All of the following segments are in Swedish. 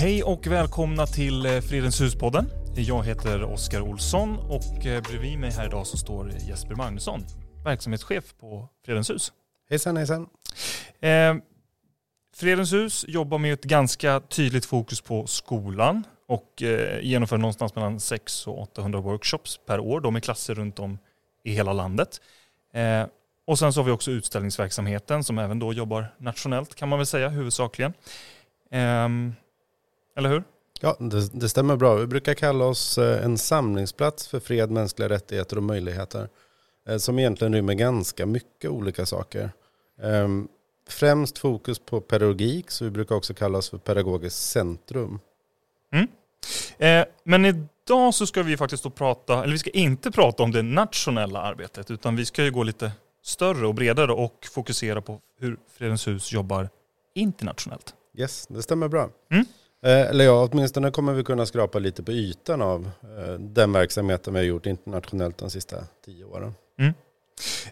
Hej och välkomna till eh, Fredens huspodden. Jag heter Oskar Olsson och eh, bredvid mig här idag så står Jesper Magnusson, verksamhetschef på Fredens hus. Hejsan hejsan. Eh, Fredens hus jobbar med ett ganska tydligt fokus på skolan och eh, genomför någonstans mellan 600 och 800 workshops per år. De är klasser runt om i hela landet. Eh, och sen så har vi också utställningsverksamheten som även då jobbar nationellt kan man väl säga huvudsakligen. Eller hur? Ja, det, det, stämmer bra. Vi brukar kalla oss eh, en samlingsplats för fred, mänskliga rättigheter och möjligheter. Eh, som egentligen rymmer ganska mycket olika saker. Ehm, främst fokus på pedagogik, så vi brukar också kalla oss för pedagogiskt centrum. Mm. Eh, men idag så ska vi faktiskt då prata, eller vi ska inte prata om det nationella arbetet, utan vi ska ju gå lite större och bredare och fokusera på hur Fredens hus jobbar internationellt. Yes, det stämmer bra. Mm. Eh, eller ja, åtminstone kommer vi kunna skrapa lite på ytan av eh, den verksamheten vi har gjort internationellt de sista tio åren. Mm.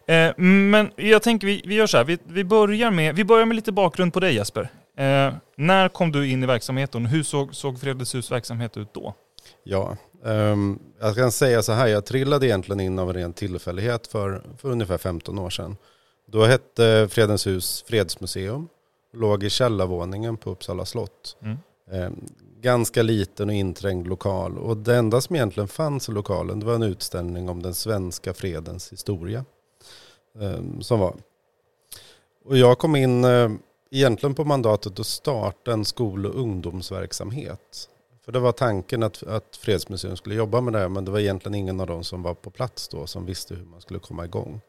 Eh, men jag tänker vi, vi gör så här, vi, vi, börjar med, vi börjar med lite bakgrund på dig Jesper. Eh, när kom du in i verksamheten? Hur såg, såg Fredens hus verksamhet ut då? Ja, um, jag kan säga så här, jag trillade egentligen in av en ren tillfällighet för, för ungefär 15 år sedan. Då hette Fredens hus Fredsmuseum, låg i källarvåningen på Uppsala slott. Mm. Eh, ganska liten och inträngd lokal och det enda som egentligen fanns i lokalen det var en utställning om den svenska fredens historia. Eh, som var. Och jag kom in eh, egentligen på mandatet att starta en skol och ungdomsverksamhet. För det var tanken att, att Fredsmuseum skulle jobba med det här men det var egentligen ingen av dem som var på plats då som visste hur man skulle komma igång.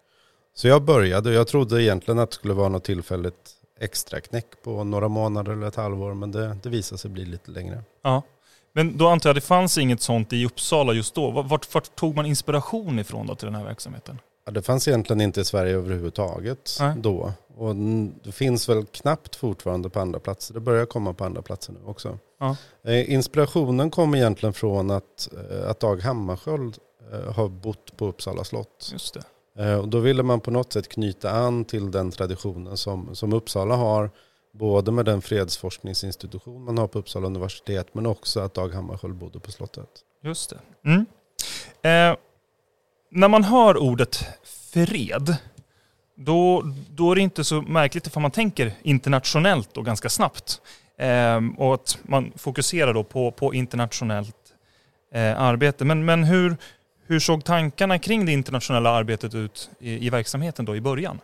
Så jag började, jag trodde egentligen att det skulle vara något tillfälligt extra knäck på några månader eller ett halvår men det, det visade sig bli lite längre. Ja. Men då antar jag att det fanns inget sånt i Uppsala just då. Vart, vart tog man inspiration ifrån då till den här verksamheten? Ja, det fanns egentligen inte i Sverige överhuvudtaget Nej. då. Och det finns väl knappt fortfarande på andra platser. Det börjar komma på andra platser nu också. Ja. Eh, inspirationen kom egentligen från att, eh, att Dag Hammarskjöld eh, har bott på Uppsala slott. Just det. Eh, och då ville man på något sätt knyta an till den traditionen som, som Uppsala har. Både med den fredsforskningsinstitution man har på Uppsala universitet men också att Dag Hammarskjöld bodde på slottet. Just det. Mm. Eh, när man hör ordet fred, då, då är det inte så märkligt ifall man tänker internationellt och ganska snabbt. Eh, och att man fokuserar då på, på internationellt eh, arbete. Men, men hur, hur såg tankarna kring det internationella arbetet ut i, i verksamheten då i början?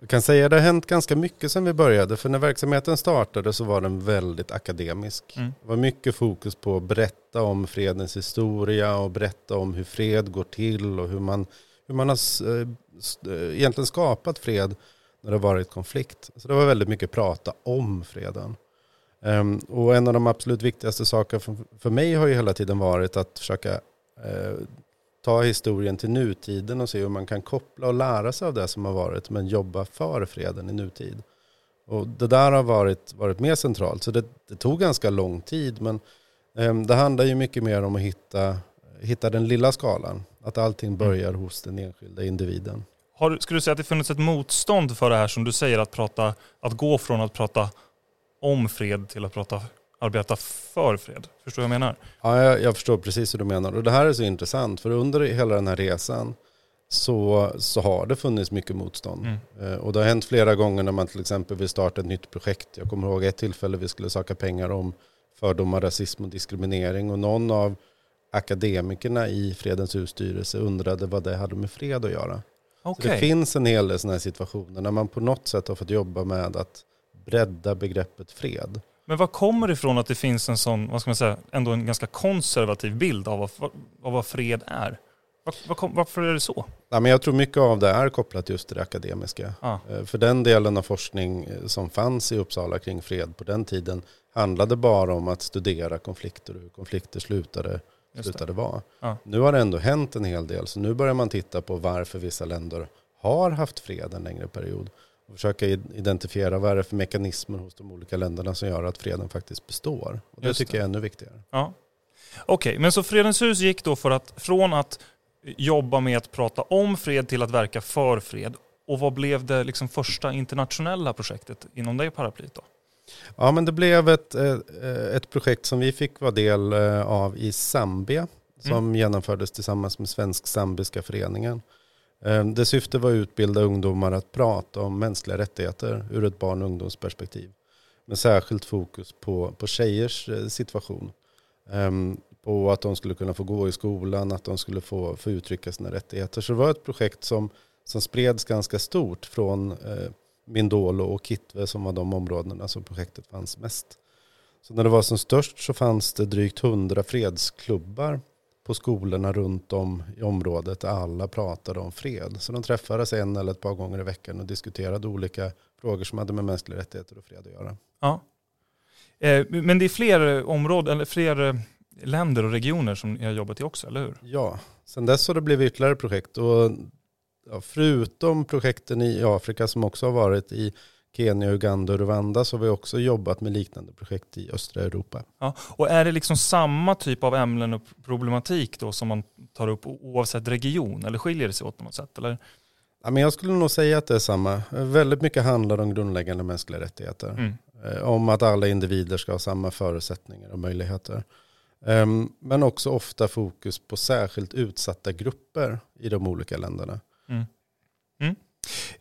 Jag kan säga att det har hänt ganska mycket sedan vi började. För när verksamheten startade så var den väldigt akademisk. Mm. Det var mycket fokus på att berätta om fredens historia och berätta om hur fred går till och hur man, hur man har eh, eh, egentligen skapat fred när det har varit konflikt. Så det var väldigt mycket prata om freden. Um, och en av de absolut viktigaste sakerna för, mig har ju hela tiden varit att försöka uh, ta historien till nutiden och se hur man kan koppla och lära sig av det som har varit men jobba för freden i nutid. Och det där har varit, varit mer centralt. Så det, det tog ganska lång tid men um, det handlar ju mycket mer om att hitta, hitta den lilla skalan. Att allting mm. börjar hos den enskilda individen. Har, skulle du säga att det funnits ett motstånd för det här som du säger att prata, att gå från att prata om fred till att prata, arbeta för fred. Förstår du vad jag menar? Ja, jag, jag, förstår precis hur du menar. Och det här är så intressant, för under hela den här resan så, så har det funnits mycket motstånd. Mm. Eh, och det har hänt flera gånger när man till exempel vill starta ett nytt projekt. Jag kommer ihåg ett tillfälle vi skulle söka pengar om fördomar, rasism och diskriminering. Och någon av akademikerna i Fredens husstyrelse undrade vad det hade med fred att göra. Okay. Det finns en hel del sådana här situationer när man på något sätt har fått jobba med att bredda begreppet fred. Men vad kommer det ifrån att det finns en sån, vad ska man säga, ändå en ganska konservativ bild av vad, av vad fred är? Var, var, varför är det så? Ja, men jag tror mycket av det är kopplat just till det akademiska. Ah. För den delen av forskning eh, som fanns i Uppsala kring fred på den tiden handlade bara om att studera konflikter och hur konflikter slutade, slutade vara. Ah. Nu har det ändå hänt en hel del, så nu börjar man titta på varför vissa länder har haft fred en längre period och försöka identifiera vad är det för mekanismer hos de olika länderna som gör att freden faktiskt består. Och det Just tycker det. jag är ännu viktigare. Ja. Okej, okay, men så Fredens hus gick då för att, från att jobba med att prata om fred till att verka för fred. Och vad blev det liksom första internationella projektet inom det paraplyet då? Ja, men det blev ett, eh, ett projekt som vi fick vara del eh, av i Zambia. Som mm. genomfördes tillsammans med Svensk-Zambiska föreningen. Dess det var att utbilda ungdomar att prata om mänskliga rättigheter ur ett barn och ungdomsperspektiv. Med särskilt fokus på, på tjejers eh, situation. Ehm, på att de skulle kunna få gå i skolan, att de skulle få, få uttrycka sina rättigheter. Så det var ett projekt som, som spreds ganska stort från eh, Mindolo och Kitwe som var de områdena som projektet fanns mest. Så när det var som störst så fanns det drygt hundra fredsklubbar på skolorna runt om i området där alla pratade om fred. Så de träffades en eller ett par gånger i veckan och diskuterade olika frågor som hade med mänskliga rättigheter och fred att göra. Ja. Eh, men det är fler områden, eller fler eh, länder och regioner som ni har jobbat i också, eller hur? Ja, sen dess har det blivit ytterligare projekt. Och ja, förutom projekten i Afrika som också har varit i Kenya, Uganda och Rwanda så har vi också jobbat med liknande projekt i östra Europa. Ja, och är det liksom samma typ av ämnen och problematik då som man tar upp oavsett region eller skiljer det sig åt på något sätt? Eller? Ja, men jag skulle nog säga att det är samma. Väldigt mycket handlar om grundläggande mänskliga rättigheter. Mm. Eh, om att alla individer ska ha samma förutsättningar och möjligheter. Ehm, men också ofta fokus på särskilt utsatta grupper i de olika länderna. Mm. Mm.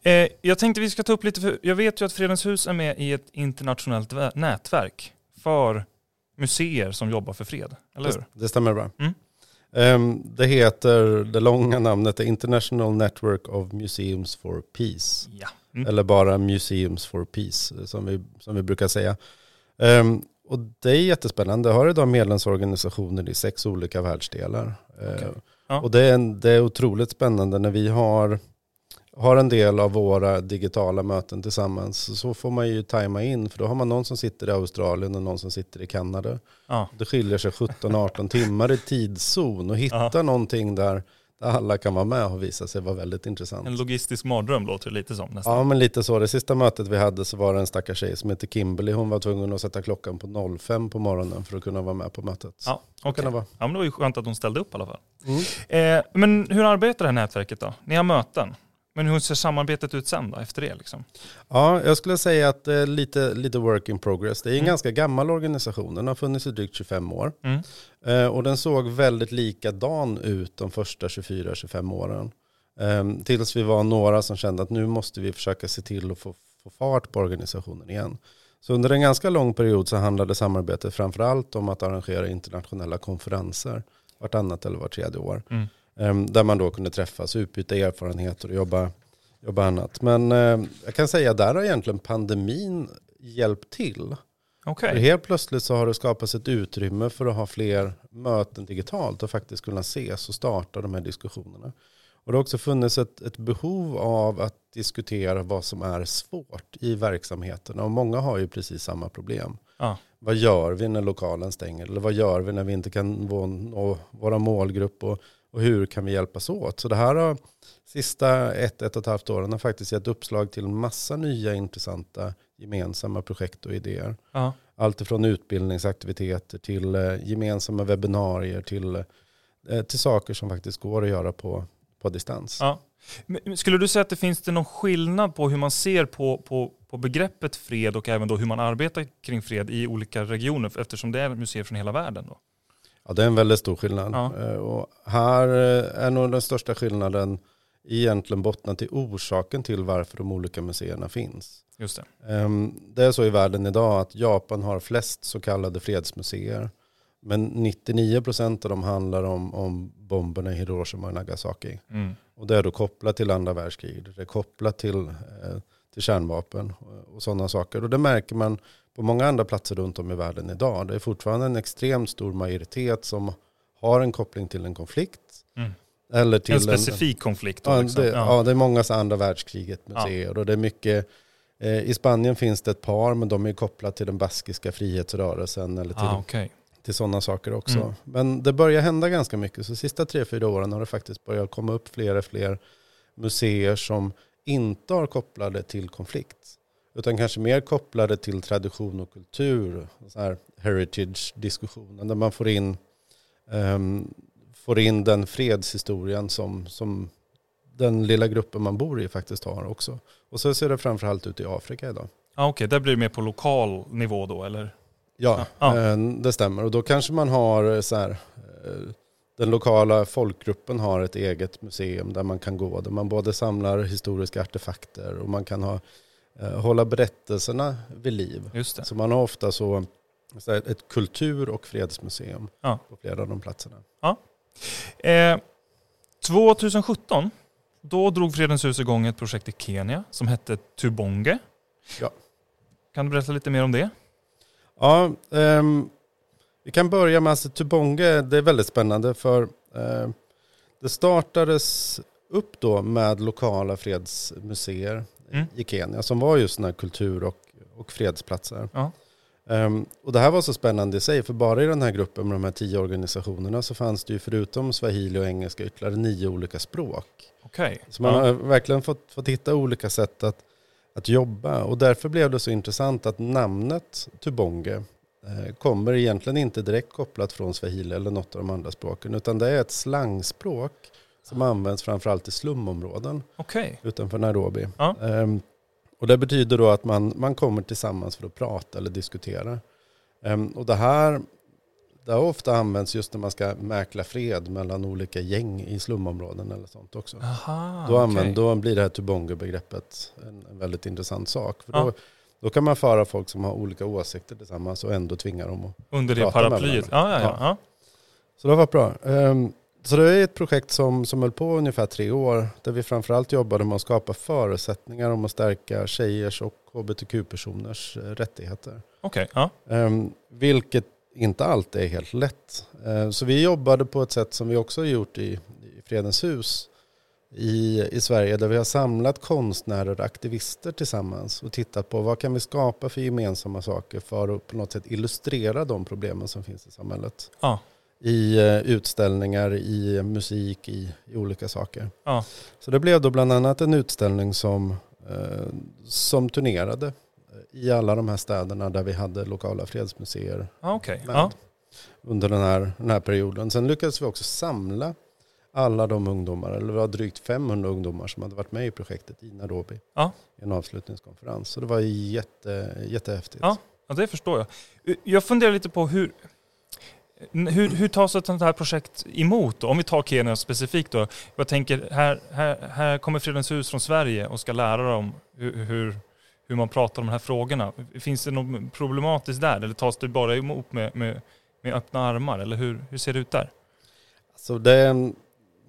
Eh, jag tänkte vi ska ta upp lite, för jag vet ju att Fredens hus är med i ett internationellt nätverk för museer som jobbar för fred, eller hur? Det, stämmer bra. Mm. Um, det heter, det långa namnet är International Network of Museums for Peace. Ja. Mm. Eller bara Museums for Peace som vi, som vi brukar säga. Um, och det är jättespännande. Jag har idag medlemsorganisationer i sex olika världsdelar. Okay. Uh, ja. Och det är, det är otroligt spännande när vi har har en del av våra digitala möten tillsammans så får man ju tajma in för då har man någon som sitter i Australien och någon som sitter i Kanada. Ja. Det skiljer sig 17-18 timmar i tidszon och hitta ja. någonting där, där alla kan vara med har visat sig vara väldigt intressant. En logistisk mardröm låter det lite som nästan. Ja men lite så. Det sista mötet vi hade så var det en stackars tjej som heter Kimberly. Hon var tvungen att sätta klockan på 05 på morgonen för att kunna vara med på mötet. Ja, okay. det vara. ja men det var ju skönt att hon ställde upp i alla fall. Mm. Eh, men hur arbetar det här nätverket då? Ni har möten? Men hur ser samarbetet ut sen då, efter det? Liksom? Ja, jag skulle säga att det är lite, lite work in progress. Det är en mm. ganska gammal organisation. Den har funnits i drygt 25 år. Mm. Eh, och den såg väldigt likadan ut de första 24-25 åren. Eh, tills vi var några som kände att nu måste vi försöka se till att få, få fart på organisationen igen. Så under en ganska lång period så handlade samarbetet framförallt om att arrangera internationella konferenser vartannat eller vart tredje år. Mm. Ehm, där man då kunde träffas, utbyta erfarenheter och jobba, jobba annat. Men ehm, jag kan säga att där har egentligen pandemin hjälpt till. Okay. För helt plötsligt så har det skapats ett utrymme för att ha fler möten digitalt och faktiskt kunna ses och starta de här diskussionerna. Och det har också funnits ett, ett behov av att diskutera vad som är svårt i verksamheterna. Och många har ju precis samma problem. Ah. Vad gör vi när lokalen stänger? Eller vad gör vi när vi inte kan nå våra målgrupp? Och och hur kan vi hjälpas åt? Så det här har sista ett, ett och ett halvt åren har faktiskt gett uppslag till massa nya intressanta gemensamma projekt och idéer. Ja. Allt ifrån utbildningsaktiviteter till eh, gemensamma webbinarier till, eh, till saker som faktiskt går att göra på, på distans. Ja. Skulle du säga att det finns det någon skillnad på hur man ser på, på, på begreppet fred och även då hur man arbetar kring fred i olika regioner eftersom det är museer från hela världen? Då? Ja, det är en väldigt stor skillnad. Ja. Eh, och här eh, är nog den största skillnaden egentligen bottnat i orsaken till varför de olika museerna finns. Just det. Ehm, det är så i världen idag att Japan har flest så kallade fredsmuseer. Men 99% av dem handlar om, om bomberna i Hiroshima och Nagasaki. Mm. Och det är då kopplat till andra världskriget. Det är kopplat till, eh, till kärnvapen och sådana saker. Och det märker man på många andra platser runt om i världen idag. Det är fortfarande en extremt stor majoritet som har en koppling till en konflikt. Mm. Eller till en specifik en, konflikt. Då, ja, liksom. det, ja. ja, det är många andra världskriget museer. Ja. Och det är mycket, eh, I Spanien finns det ett par, men de är kopplade till den baskiska frihetsrörelsen. Eller till, ah, okay. till sådana saker också. Mm. Men det börjar hända ganska mycket. Så de sista tre, fyra åren har det faktiskt börjat komma upp fler och fler museer som inte har kopplade till konflikt. Utan kanske mer kopplade till tradition och kultur. Så här heritage-diskussionen där man får in, um, får in den fredshistorien som, som den lilla gruppen man bor i faktiskt har också. Och så ser det framförallt ut i Afrika idag. Ah, Okej, okay. där blir det mer på lokal nivå då eller? Ja, Ja. eh, det stämmer. Och då kanske man har eh, så här, eh, den lokala folkgruppen har ett eget museum där man kan gå. Där man både samlar historiska artefakter och man kan ha, hålla berättelserna vid liv. Så man har ofta så, så ett kultur och fredsmuseum Ja. på flera av de platserna. Eh, 2017, då drog Fredens hus igång ett projekt i Kenya som hette Tubonge. Ja. Kan du berätta lite mer om det? Ja, ehm, vi kan börja med alltså Tubonge. Det är väldigt spännande för eh, det startades upp då med lokala fredsmuseer Mm. i Kenya som var just sådana här kultur och, och fredsplatser. Ja. Ehm, och det här var så spännande i sig för bara i den här gruppen med de här tio organisationerna så fanns det ju förutom swahili och engelska ytterligare nio olika språk. Okej. Så man Ja. har verkligen fått, fått hitta olika sätt att, att jobba. Och därför blev det så intressant att namnet Tubonge eh, kommer egentligen inte direkt kopplat från swahili eller något av de andra språken. Utan det är ett slangspråk som används framförallt i slumområden Okej. utanför Nairobi. Ja. Ehm, och det betyder då att man, man kommer tillsammans för att prata eller diskutera. Ehm, och det här det har ofta använts just när man ska mäkla fred mellan olika gäng i slumområden eller sånt också. Aha, Då, okej. använd, då blir det här Tubonge-begreppet en, en väldigt intressant sak. För Ja. då, då kan man föra folk som har olika åsikter tillsammans och ändå tvinga dem att... Under det paraplyet. Ja, ja, ja. ja. Så det varit bra. Ehm, så det är ett projekt som, som höll på ungefär tre år. Där vi framförallt jobbade med att skapa förutsättningar om att stärka tjejers och hbtq-personers eh, rättigheter. Okej. Ja. Ehm, vilket inte alltid är helt lätt. Ehm, så vi jobbade på ett sätt som vi också har gjort i, i Fredens hus i, i Sverige där vi har samlat konstnärer och aktivister tillsammans och tittat på vad kan vi skapa för gemensamma saker för att på något sätt illustrera de problemen som finns i samhället. Ja. I eh, utställningar, i musik, i, i olika saker. Ja. Så det blev då bland annat en utställning som, eh, som turnerade eh, i alla de här städerna där vi hade lokala fredsmuseer Okej. med Ja. under den här, den här perioden. Sen lyckades vi också samla alla de ungdomar, eller det var drygt 500 ungdomar som hade varit med i projektet i Nairobi. Ja. I en avslutningskonferens. Så det var jätte, jättehäftigt. Ja, det förstår jag. Jag funderar lite på hur, hur, hur tas ett sånt här projekt emot? Då? Om vi tar Kenya specifikt då. Jag tänker, här, här, här kommer Fredens hus från Sverige och ska lära dem hur, hur, hur man pratar om de här frågorna. Finns det något problematiskt där? Eller tas det bara emot med, med, med öppna armar? Eller hur, hur ser det ut där? Så det, är-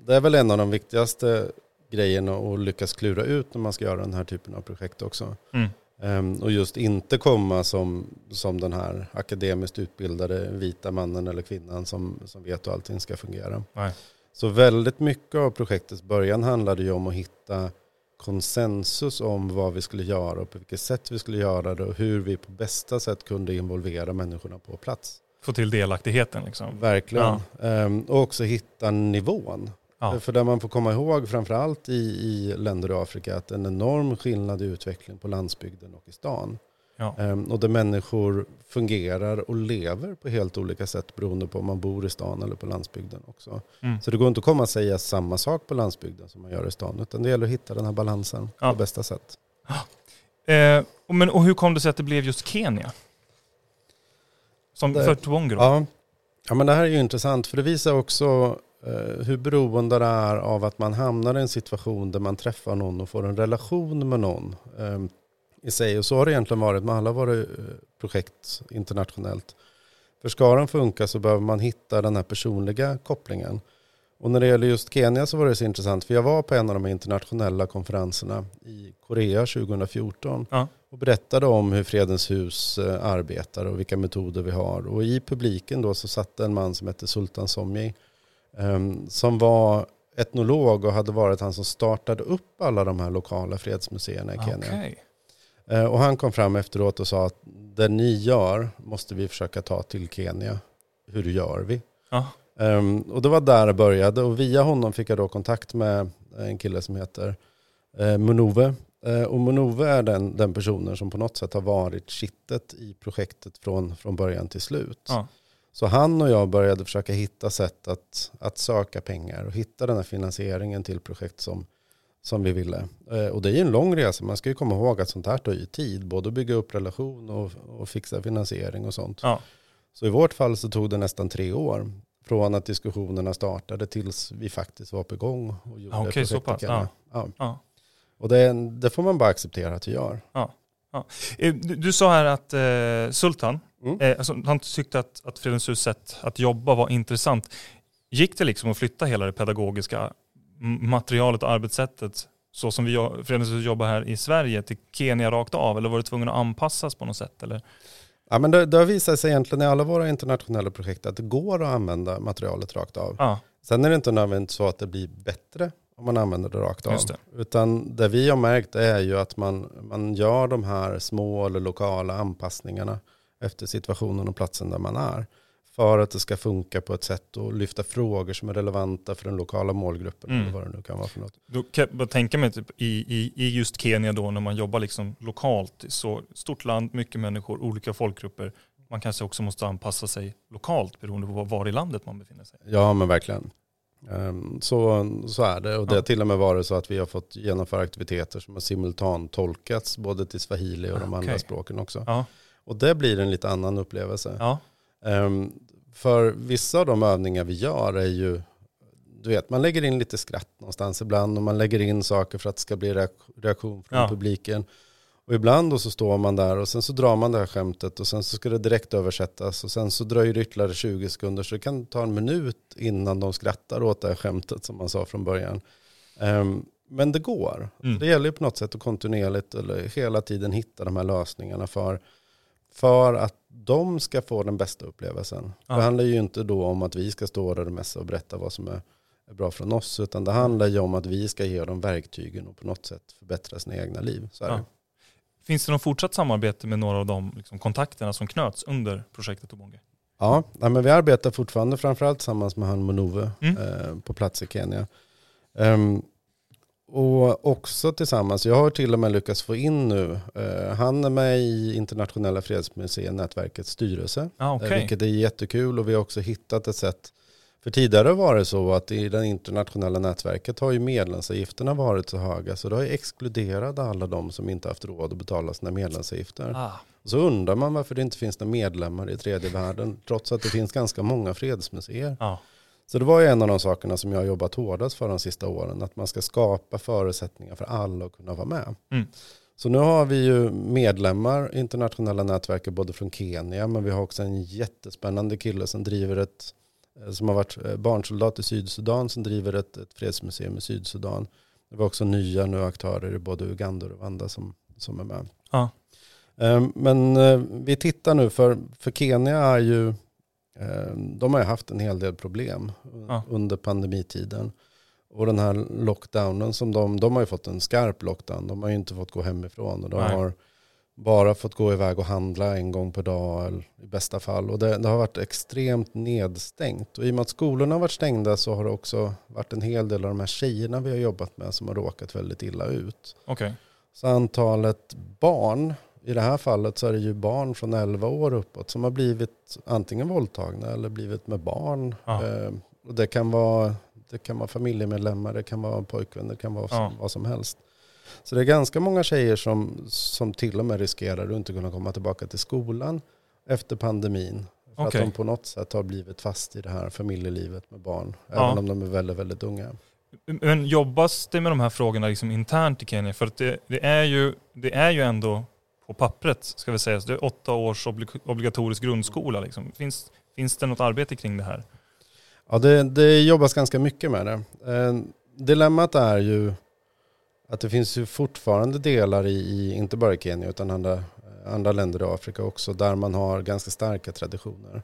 det är väl en av de viktigaste grejerna att lyckas klura ut när man ska göra den här typen av projekt också. Mm. Ehm, och just inte komma som, som den här akademiskt utbildade vita mannen eller kvinnan som, som vet hur allting ska fungera. Nej. Så väldigt mycket av projektets början handlade ju om att hitta konsensus om vad vi skulle göra och på vilket sätt vi skulle göra det och hur vi på bästa sätt kunde involvera människorna på plats. Få till delaktigheten liksom. Verkligen. Ehm, och också hitta nivån. Ja. För där man får komma ihåg framförallt i, i länder i Afrika att en enorm skillnad i utveckling på landsbygden och i stan. Ja. Ehm, och där människor fungerar och lever på helt olika sätt beroende på om man bor i stan eller på landsbygden också. Mm. Så det går inte att komma och säga samma sak på landsbygden som man gör i stan utan det gäller att hitta den här balansen Ja. på bästa sätt. Eh, och, men, och hur kom det sig att det blev just Kenya? Som Det- för då? Ja. ja, men det här är ju intressant för det visar också eh, hur beroende det är av att man hamnar i en situation där man träffar någon och får en relation med någon eh, i sig. Och så har det egentligen varit med alla våra eh, projekt internationellt. För ska den funka så behöver man hitta den här personliga kopplingen. Och när det gäller just Kenya så var det så intressant för jag var på en av de internationella konferenserna i Korea 2014 Ja. och berättade om hur Fredens hus eh, arbetar och vilka metoder vi har. Och i publiken då så satt en man som hette Sultan Somji ehm, som var etnolog och hade varit han som startade upp alla de här lokala fredsmuseerna i Kenya. Okej. Eh, Och han kom fram efteråt och sa att det ni gör måste vi försöka ta till Kenya. Hur gör vi? Ja. Ehm, och det var där det började och via honom fick jag då kontakt med en kille som heter uh. Eh, och Munove är den, den personen som på något sätt har varit kittet i projektet från, från början till slut. Ja. Så han och jag började försöka hitta sätt att, att söka pengar och hitta den här finansieringen till projekt som, som vi ville. Eh, och det är ju en lång resa. Man ska ju komma ihåg att sånt här tar ju tid. Både att bygga upp relation och, och fixa finansiering och sånt. Ja. Så i vårt fall så tog det nästan tre år. Från att diskussionerna startade tills vi faktiskt var på gång. Och gjorde Ja, okej, så pass. Ja. Ja. Ja. Och det, det får man bara acceptera att vi gör. Eh, Du, du sa här att eh, Sultan, Mm. eh, alltså, han tyckte att, att Fredens sätt att jobba var intressant. Gick det liksom att flytta hela det pedagogiska materialet och arbetssättet så som vi Fredens jobbar här i Sverige till Kenya rakt av? Eller var det tvungen att anpassas på något sätt? Eller? Ja, men det, det har visat sig egentligen i alla våra internationella projekt att det går att använda materialet rakt av. Ja, Sen är det inte nödvändigt så att det blir bättre om man använder det rakt av. Det. Utan det vi har märkt är ju att man, man gör de här små eller lokala anpassningarna efter situationen och platsen där man är. För att det ska funka på ett sätt och lyfta frågor som är relevanta för den lokala målgruppen. Mm. Eller vad det nu kan vara för något. Då kan jag tänka mig typ i, i, i just Kenya då när man jobbar liksom lokalt, så stort land, mycket människor, olika folkgrupper. Man kanske också måste anpassa sig lokalt beroende på var- i landet man befinner sig. Ja men verkligen. Ehm, Så, så är det. Och det har till och med varit så att vi har fått genomföra aktiviteter som har simultantolkats både till swahili och de Ah, andra språken också. Ja, Och det blir en lite annan upplevelse. ja, Ehm, för vissa av de övningar vi gör är ju, du vet, man lägger in lite skratt någonstans ibland och man lägger in saker för att det ska bli reak- reaktion från Ja. publiken. Och ibland då så står man där och sen så drar man det här skämtet och sen så ska det direkt översättas och sen så dröjer det ytterligare 20 sekunder så det kan ta en minut innan de skrattar åt det här skämtet som man sa från början. Ehm, men det går. Mm. Det gäller ju på något sätt att kontinuerligt eller hela tiden hitta de här lösningarna för, för att de ska få den bästa upplevelsen. Ja. Det handlar ju inte då om att vi ska stå där och mässa och berätta vad som är, är bra från oss, utan det handlar ju om att vi ska ge dem verktygen och på något sätt förbättra sina egna liv. Ja. Finns det något fortsatt samarbete med några av de liksom, kontakterna som knöts under projektet Obonge? Ja, men vi arbetar fortfarande framförallt tillsammans med han Monove Mm. eh, på plats i Kenya. Ehm, och också tillsammans, jag har till och med lyckats få in nu, eh, han är med i Internationella fredsmuseet-nätverkets styrelse. Ah, Eh, okej. Vilket är jättekul och vi har också hittat ett sätt. För tidigare var det så att i det internationella nätverket har ju medlemsavgifterna varit så höga så det har ju exkluderat alla de som inte haft råd att betala sina medlemsavgifter. Ah, Så undrar man varför det inte finns några medlemmar i tredje världen trots att det finns ganska många fredsmuseer. ja. Så det var ju en av de sakerna som jag har jobbat hårdast för de sista åren. Att man ska skapa förutsättningar för alla att kunna vara med. Mm. Så nu har vi ju medlemmar i internationella nätverket både från Kenya men vi har också en jättespännande kille som driver ett eh, som har varit eh, barnsoldat i Sydsudan som driver ett, ett fredsmuseum i Sydsudan. Det var också nya nu aktörer i både Uganda och Rwanda som, som är med. Ja. Eh, Men eh, vi tittar nu för, för Kenya är ju de har ju haft en hel del problem Ja. under pandemitiden. Och den här lockdownen som de, de har ju fått en skarp lockdown. De har ju inte fått gå hemifrån och de Nej. har bara fått gå iväg och handla en gång per dag i bästa fall. Och det, det har varit extremt nedstängt. Och i och med att skolorna har varit stängda så har det också varit en hel del av de här tjejerna vi har jobbat med som har råkat väldigt illa ut. Okej. Så antalet barn, i det här fallet så är det ju barn från 11 år uppåt som har blivit antingen våldtagna eller blivit med barn. Ja. Eh, och det kan, vara, det kan vara familjemedlemmar, det kan vara pojkvänner, det kan vara Ja. vad som helst. Så det är ganska många tjejer som, som till och med riskerar att inte kunna komma tillbaka till skolan efter pandemin. För Okej. att de på något sätt har blivit fast i det här familjelivet med barn. Ja. Även om de är väldigt, väldigt unga. Men jobbas det med de här frågorna liksom internt i Kenya? För att det, det, är ju, det är ju ändå på pappret, ska vi säga, så det är åtta års obligatorisk grundskola. Liksom. Finns, finns det något arbete kring det här? Ja, det, det jobbas ganska mycket med det. Eh, dilemmat är ju att det finns ju fortfarande delar i, i inte bara i Kenya utan andra, andra länder i Afrika också där man har ganska starka traditioner.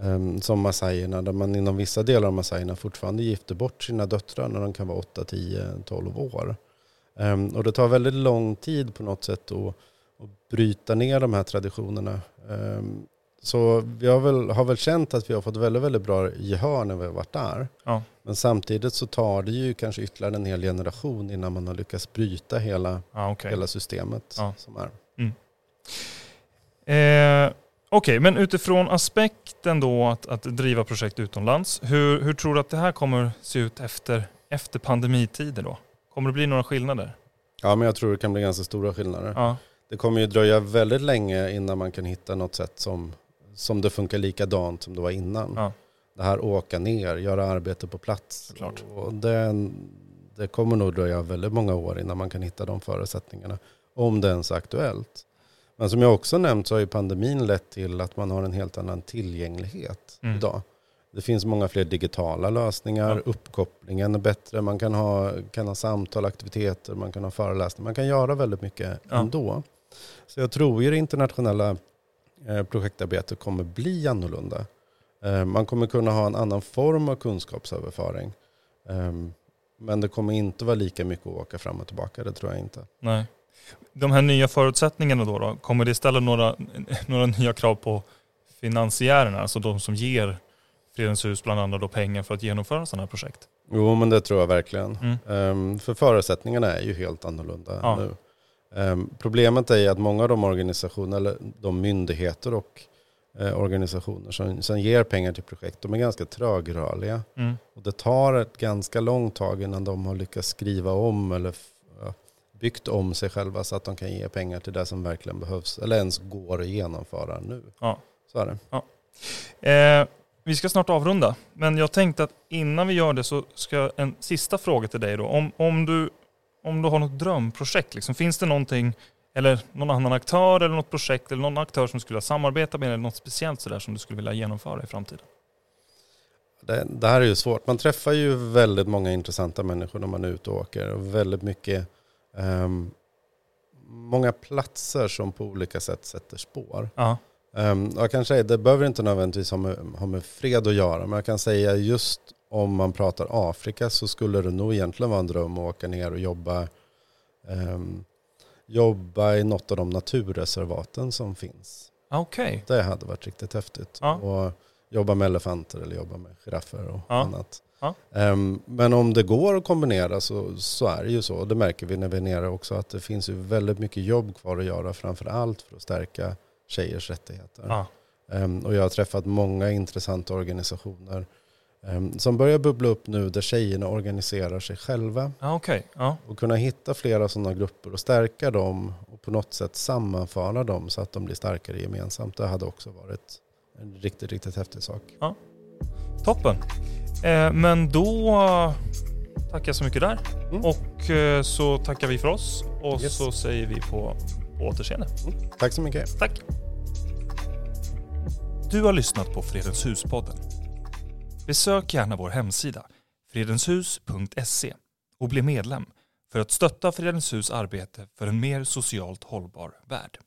Eh, som massajerna, där man inom vissa delar av massajerna fortfarande gifter bort sina döttrar när de kan vara 8, 10, 12 år. Eh, och det tar väldigt lång tid på något sätt att, att bryta ner de här traditionerna. Eh, så vi har väl, har väl känt att vi har fått väldigt, väldigt bra gehör när vi har varit där. Ja. Men samtidigt så tar det ju kanske ytterligare en hel generation innan man har lyckats bryta hela, Ah, okay. hela systemet Ja. som är. Eh, Okej, men utifrån aspekten då att, att driva projekt utomlands, hur, hur tror du att det här kommer se ut efter, efter pandemitider då? Kommer det bli några skillnader? Ja, men jag tror det kan bli ganska stora skillnader. Ja. Det kommer ju dröja väldigt länge innan man kan hitta något sätt som, som det funkar likadant som det var innan. Ja. Det här åka ner, göra arbete på plats. Klart. Och det, det kommer nog dröja väldigt många år innan man kan hitta de förutsättningarna. Om det ens är aktuellt. Men som jag också nämnt så har ju pandemin lett till att man har en helt annan tillgänglighet Mm. idag. Det finns många fler digitala lösningar, Ja. uppkopplingen är bättre, man kan ha, kan ha samtal, aktiviteter, man kan ha föreläsningar, man kan göra väldigt mycket Ja. ändå. Så jag tror ju det internationella eh, projektarbetet kommer bli annorlunda. Eh, Man kommer kunna ha en annan form av kunskapsöverföring. Ehm, Men det kommer inte vara lika mycket att åka fram och tillbaka, det tror jag inte. Nej. De här nya förutsättningarna då, då kommer det ställa några, några nya krav på finansiärerna, alltså de som ger Fredens hus bland annat då pengar för att genomföra sådana här projekt? Jo, men det tror jag verkligen. Mm. Ehm, För förutsättningarna är ju helt annorlunda Ja. nu. Ehm, Problemet är att många av de organisationer, eller de myndigheter och eh, organisationer som, som ger pengar till projekt, de är ganska trögrörliga. Mm. Och det tar ett ganska långt tag innan de har lyckats skriva om eller ja, byggt om sig själva så att de kan ge pengar till det som verkligen behövs. Eller ens går att genomföra nu. Ja. Så är det. Eh, vi ska snart avrunda, men jag tänkte att innan vi gör det så ska jag en sista fråga till dig då. Om, om, du, om du har något drömprojekt, liksom, finns det någonting, eller någon annan aktör eller något projekt eller någon aktör som du skulle vilja samarbeta med eller något speciellt sådär som du skulle vilja genomföra i framtiden? Det, det här är ju svårt. Man träffar ju väldigt många intressanta människor när man är ute och åker. Väldigt mycket, ehm, många platser som på olika sätt sätter spår. Ja. Um, jag kan säga, det behöver inte nödvändigtvis ha med, ha med fred att göra, men jag kan säga just om man pratar Afrika så skulle det nog egentligen vara en dröm att åka ner och jobba, ehm, jobba i något av de naturreservaten som finns. Okej. Det hade varit riktigt häftigt. Ja. Och jobba med elefanter eller jobba med giraffer och Ja. annat. Ja. Ehm, men om det går att kombinera så, så är det ju så. Det märker vi när vi är nere också att det finns ju väldigt mycket jobb kvar att göra framför allt för att stärka tjejers rättigheter. Ehm, och jag har träffat många intressanta organisationer som börjar bubbla upp nu där tjejerna organiserar sig själva. Ah, Okej. Ja. Och kunna hitta flera sådana grupper och stärka dem och på något sätt sammanföra dem så att de blir starkare gemensamt. Det hade också varit en riktigt, riktigt häftig sak. Toppen. Eh, men då tackar jag så mycket där. Mm. Och eh, så tackar vi för oss och Yes. så säger vi på, på återseende. Tack så mycket. Tack. Du har lyssnat på Fredens hus-podden. Besök gärna vår hemsida, fredenshus.se och bli medlem för att stötta Fredens hus arbete för en mer socialt hållbar värld.